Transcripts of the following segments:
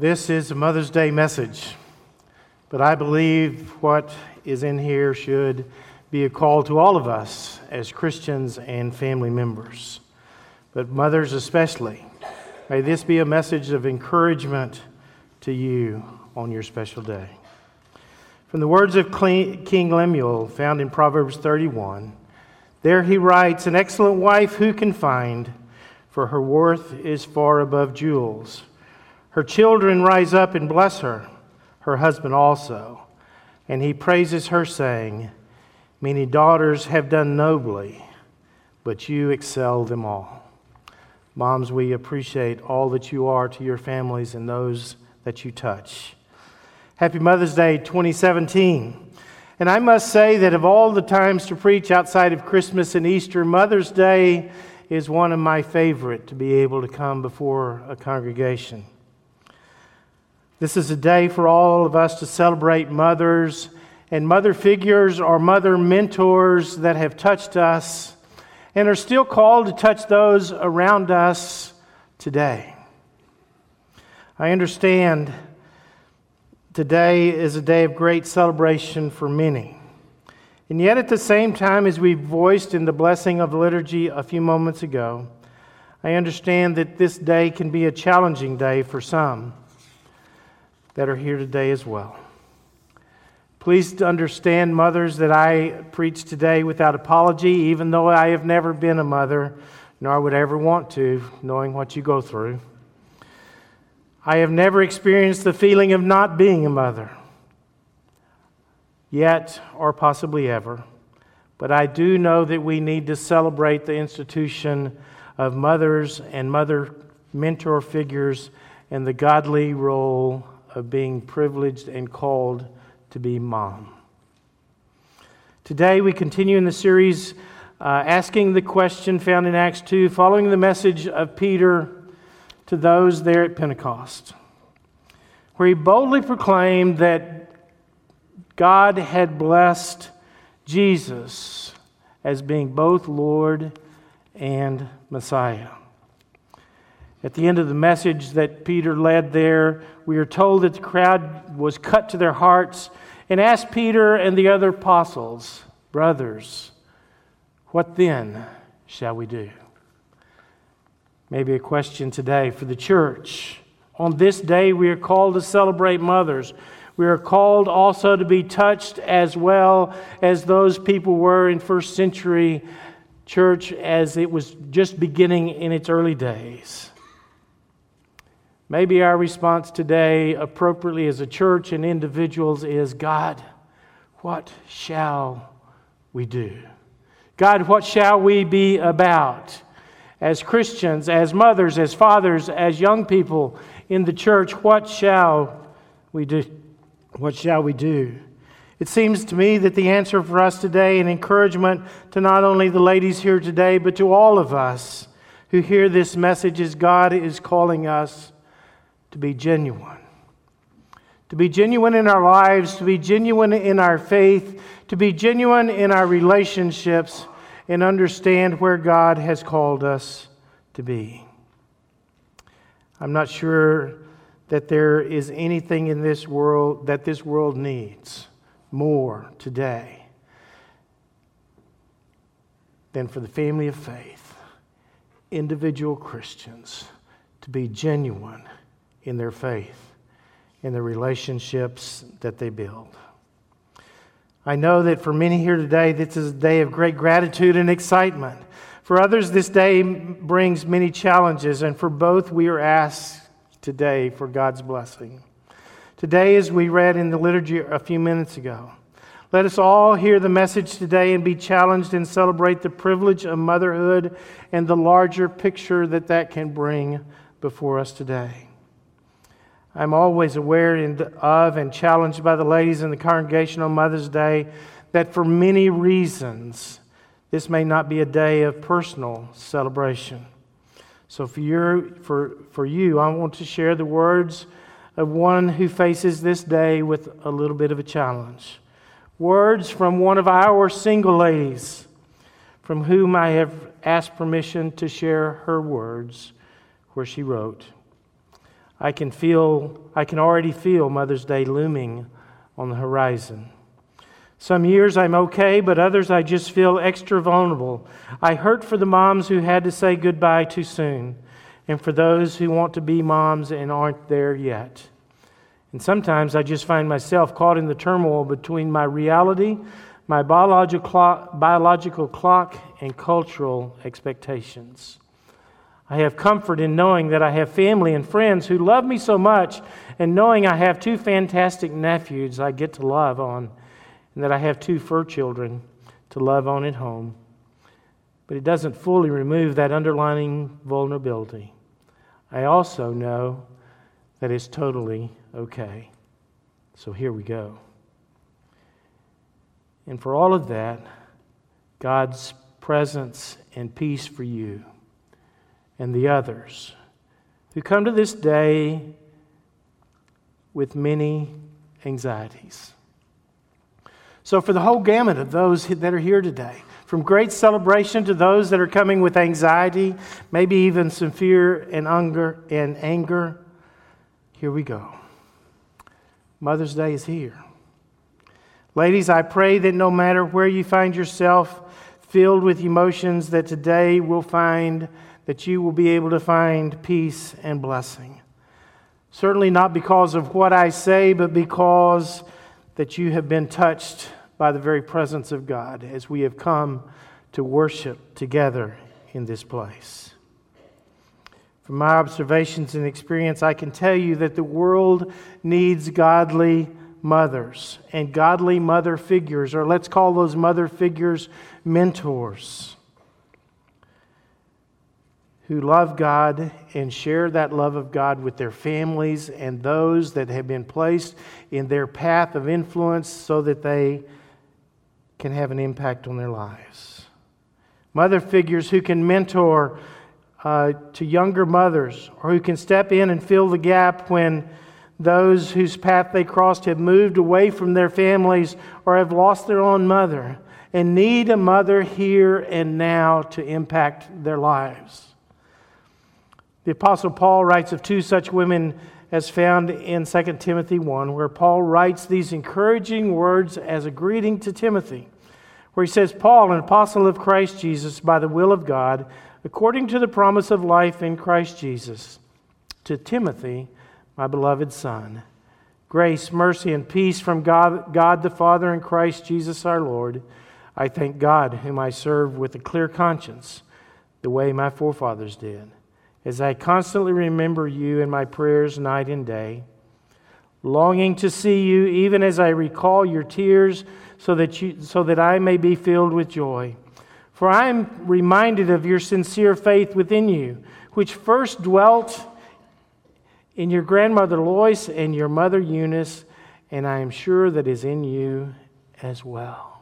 This is a Mother's Day message, but I believe what is in here should be a call to all of us as Christians and family members, but mothers especially. May this be a message of encouragement to you on your special day. From the words of King Lemuel found in Proverbs 31, there he writes, An excellent wife who can find, for her worth is far above jewels. Her children rise up and bless her, her husband also. And he praises her, saying, Many daughters have done nobly, but you excel them all. Moms, we appreciate all that you are to your families and those that you touch. Happy Mother's Day 2017. And I must say that of all the times to preach outside of Christmas and Easter, Mother's Day is one of my favorite to be able to come before a congregation. This is a day for all of us to celebrate mothers and mother figures or mother mentors that have touched us and are still called to touch those around us today. I understand today is a day of great celebration for many. And yet, at the same time, as we voiced in the blessing of liturgy a few moments ago, I understand that this day can be a challenging day for some that are here today as well. Please understand, mothers, that I preach today without apology, even though I have never been a mother, nor would ever want to, knowing what you go through. I have never experienced the feeling of not being a mother, yet, or possibly ever. But I do know that we need to celebrate the institution of mothers and mother mentor figures and the godly role of being privileged and called to be mom. Today, we continue in the series uh, asking the question found in Acts 2, following the message of Peter to those there at Pentecost, where he boldly proclaimed that God had blessed Jesus as being both Lord and Messiah. At the end of the message that Peter led there, we are told that the crowd was cut to their hearts and asked Peter and the other apostles, Brothers, what then shall we do? Maybe a question today for the church. On this day, we are called to celebrate mothers. We are called also to be touched as well as those people were in first century church as it was just beginning in its early days. Maybe our response today, appropriately as a church and individuals, is God, what shall we do? God, what shall we be about? As Christians, as mothers, as fathers, as young people in the church, what shall we do? What shall we do? It seems to me that the answer for us today, and encouragement to not only the ladies here today, but to all of us who hear this message, is God is calling us to be genuine. To be genuine in our lives, to be genuine in our faith, to be genuine in our relationships, and understand where God has called us to be. I'm not sure that there is anything in this world that this world needs more today than for the family of faith, individual Christians, to be genuine in their faith, in the relationships that they build. I know that for many here today, this is a day of great gratitude and excitement. For others, this day brings many challenges, and for both, we are asked today for God's blessing. Today, as we read in the liturgy a few minutes ago, let us all hear the message today and be challenged and celebrate the privilege of motherhood and the larger picture that that can bring before us today. I'm always aware of and challenged by the ladies in the congregation on Mother's Day that for many reasons, this may not be a day of personal celebration. So, for, your, for, for you, I want to share the words of one who faces this day with a little bit of a challenge. Words from one of our single ladies, from whom I have asked permission to share her words, where she wrote, I can feel, I can already feel Mother's Day looming on the horizon. Some years I'm okay, but others I just feel extra vulnerable. I hurt for the moms who had to say goodbye too soon, and for those who want to be moms and aren't there yet. And sometimes I just find myself caught in the turmoil between my reality, my biological clock, biological clock and cultural expectations. I have comfort in knowing that I have family and friends who love me so much, and knowing I have two fantastic nephews I get to love on, and that I have two fur children to love on at home. But it doesn't fully remove that underlying vulnerability. I also know that it's totally okay. So here we go. And for all of that, God's presence and peace for you and the others who come to this day with many anxieties. So, for the whole gamut of those that are here today, from great celebration to those that are coming with anxiety, maybe even some fear and anger and anger, here we go. Mother's Day is here. Ladies, I pray that no matter where you find yourself filled with emotions, that today we'll find that you will be able to find peace and blessing. Certainly not because of what I say, but because that you have been touched by the very presence of God as we have come to worship together in this place. From my observations and experience, I can tell you that the world needs godly mothers and godly mother figures, or let's call those mother figures mentors who love God and share that love of God with their families and those that have been placed in their path of influence so that they can have an impact on their lives. Mother figures who can mentor uh, to younger mothers or who can step in and fill the gap when those whose path they crossed have moved away from their families or have lost their own mother and need a mother here and now to impact their lives. The Apostle Paul writes of two such women as found in 2 Timothy 1, where Paul writes these encouraging words as a greeting to Timothy, where he says, Paul, an apostle of Christ Jesus, by the will of God, according to the promise of life in Christ Jesus, to Timothy, my beloved Son. Grace, mercy, and peace from God, God the Father and Christ Jesus our Lord. I thank God, whom I serve with a clear conscience, the way my forefathers did as I constantly remember you in my prayers night and day, longing to see you even as I recall your tears so that, you, so that I may be filled with joy. For I am reminded of your sincere faith within you, which first dwelt in your grandmother Lois and your mother Eunice, and I am sure that is in you as well.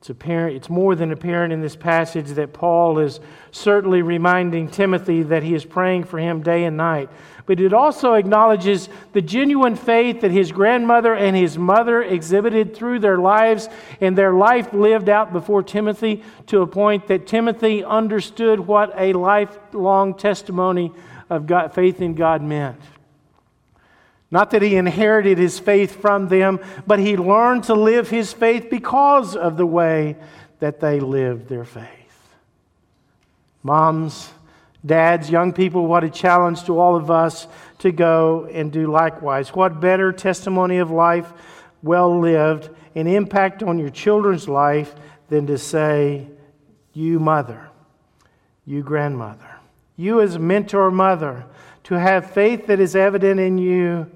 It's, apparent, it's more than apparent in this passage that Paul is certainly reminding Timothy that he is praying for him day and night. But it also acknowledges the genuine faith that his grandmother and his mother exhibited through their lives and their life lived out before Timothy to a point that Timothy understood what a lifelong testimony of God, faith in God meant. Not that he inherited his faith from them, but he learned to live his faith because of the way that they lived their faith. Moms, dads, young people, what a challenge to all of us to go and do likewise. What better testimony of life well lived and impact on your children's life than to say, You mother, you grandmother, you as mentor mother, to have faith that is evident in you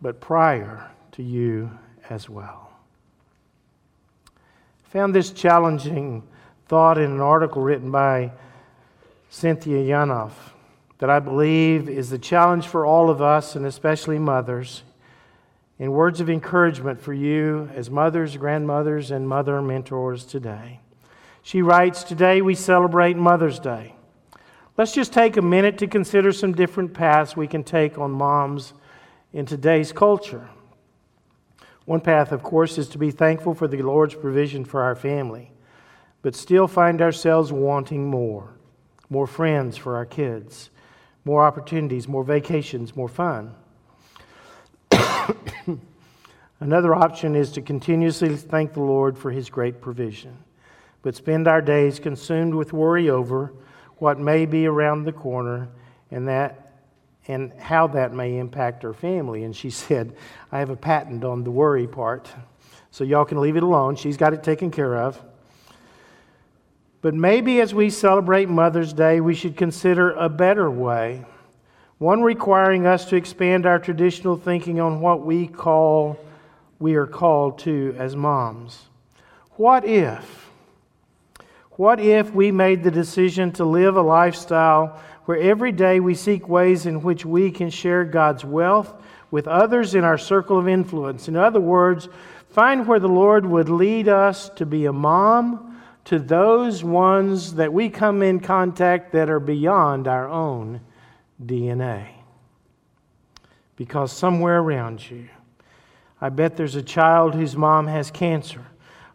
but prior to you as well. I found this challenging thought in an article written by Cynthia Yanof that I believe is the challenge for all of us, and especially mothers, in words of encouragement for you as mothers, grandmothers, and mother mentors today. She writes Today we celebrate Mother's Day. Let's just take a minute to consider some different paths we can take on moms in today's culture. One path, of course, is to be thankful for the Lord's provision for our family, but still find ourselves wanting more. more friends for our kids, more opportunities, more vacations, more fun. Another option is to continuously thank the Lord for his great provision, but spend our days consumed with worry over what may be around the corner and that and how that may impact our family. And she said, I have a patent on the worry part, so y'all can leave it alone. She's got it taken care of. But maybe as we celebrate Mother's Day, we should consider a better way, one requiring us to expand our traditional thinking on what we call we are called to as moms. What if what if we made the decision to live a lifestyle where every day we seek ways in which we can share God's wealth with others in our circle of influence. In other words, find where the Lord would lead us to be a mom to those ones that we come in contact that are beyond our own DNA. Because somewhere around you, I bet there's a child whose mom has cancer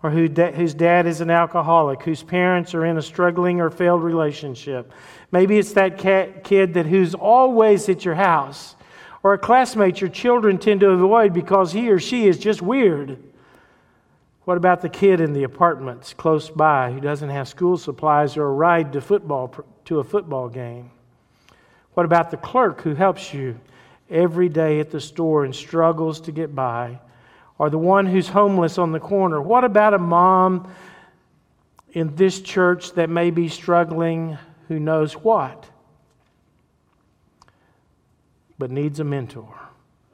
or who whose dad is an alcoholic, whose parents are in a struggling or failed relationship. Maybe it's that kid that who's always at your house, or a classmate your children tend to avoid because he or she is just weird. What about the kid in the apartments close by who doesn't have school supplies or a ride to football to a football game? What about the clerk who helps you every day at the store and struggles to get by? Or the one who's homeless on the corner? What about a mom in this church that may be struggling who knows what, but needs a mentor,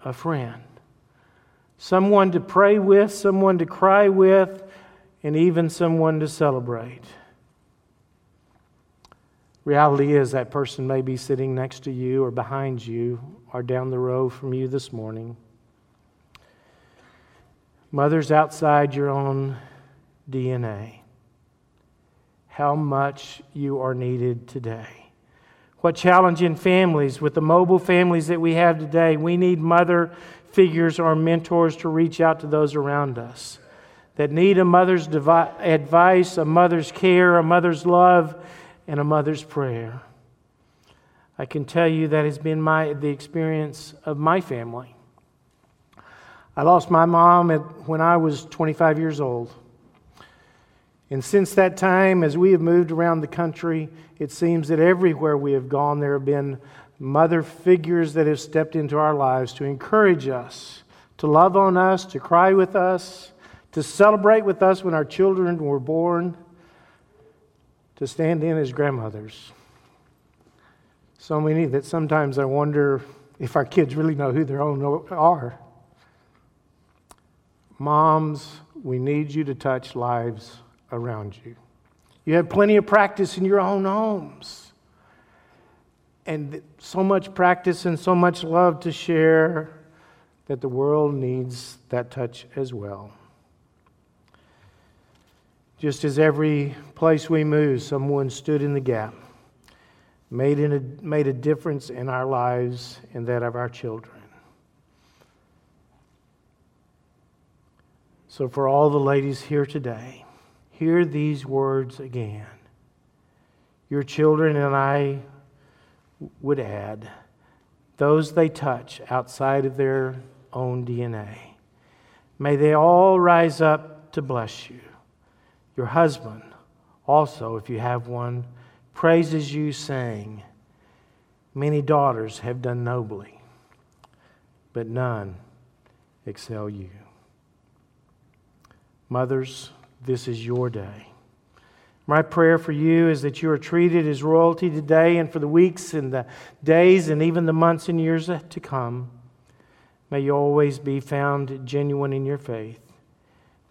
a friend, someone to pray with, someone to cry with, and even someone to celebrate? Reality is that person may be sitting next to you or behind you or down the row from you this morning. Mothers outside your own DNA, how much you are needed today. What challenging families with the mobile families that we have today. We need mother figures or mentors to reach out to those around us that need a mother's devi- advice, a mother's care, a mother's love, and a mother's prayer. I can tell you that has been my, the experience of my family. I lost my mom at, when I was 25 years old. And since that time, as we have moved around the country, it seems that everywhere we have gone, there have been mother figures that have stepped into our lives to encourage us, to love on us, to cry with us, to celebrate with us when our children were born, to stand in as grandmothers. So many that sometimes I wonder if our kids really know who their own are. Moms, we need you to touch lives around you. You have plenty of practice in your own homes. And so much practice and so much love to share that the world needs that touch as well. Just as every place we move, someone stood in the gap, made, in a, made a difference in our lives and that of our children. So, for all the ladies here today, hear these words again. Your children and I would add those they touch outside of their own DNA. May they all rise up to bless you. Your husband, also, if you have one, praises you, saying, Many daughters have done nobly, but none excel you. Mothers, this is your day. My prayer for you is that you are treated as royalty today and for the weeks and the days and even the months and years to come. May you always be found genuine in your faith.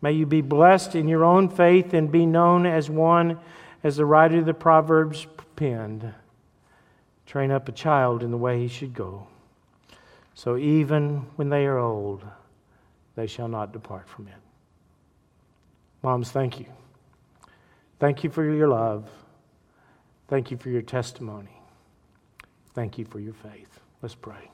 May you be blessed in your own faith and be known as one, as the writer of the Proverbs penned train up a child in the way he should go. So even when they are old, they shall not depart from it. Moms, thank you. Thank you for your love. Thank you for your testimony. Thank you for your faith. Let's pray.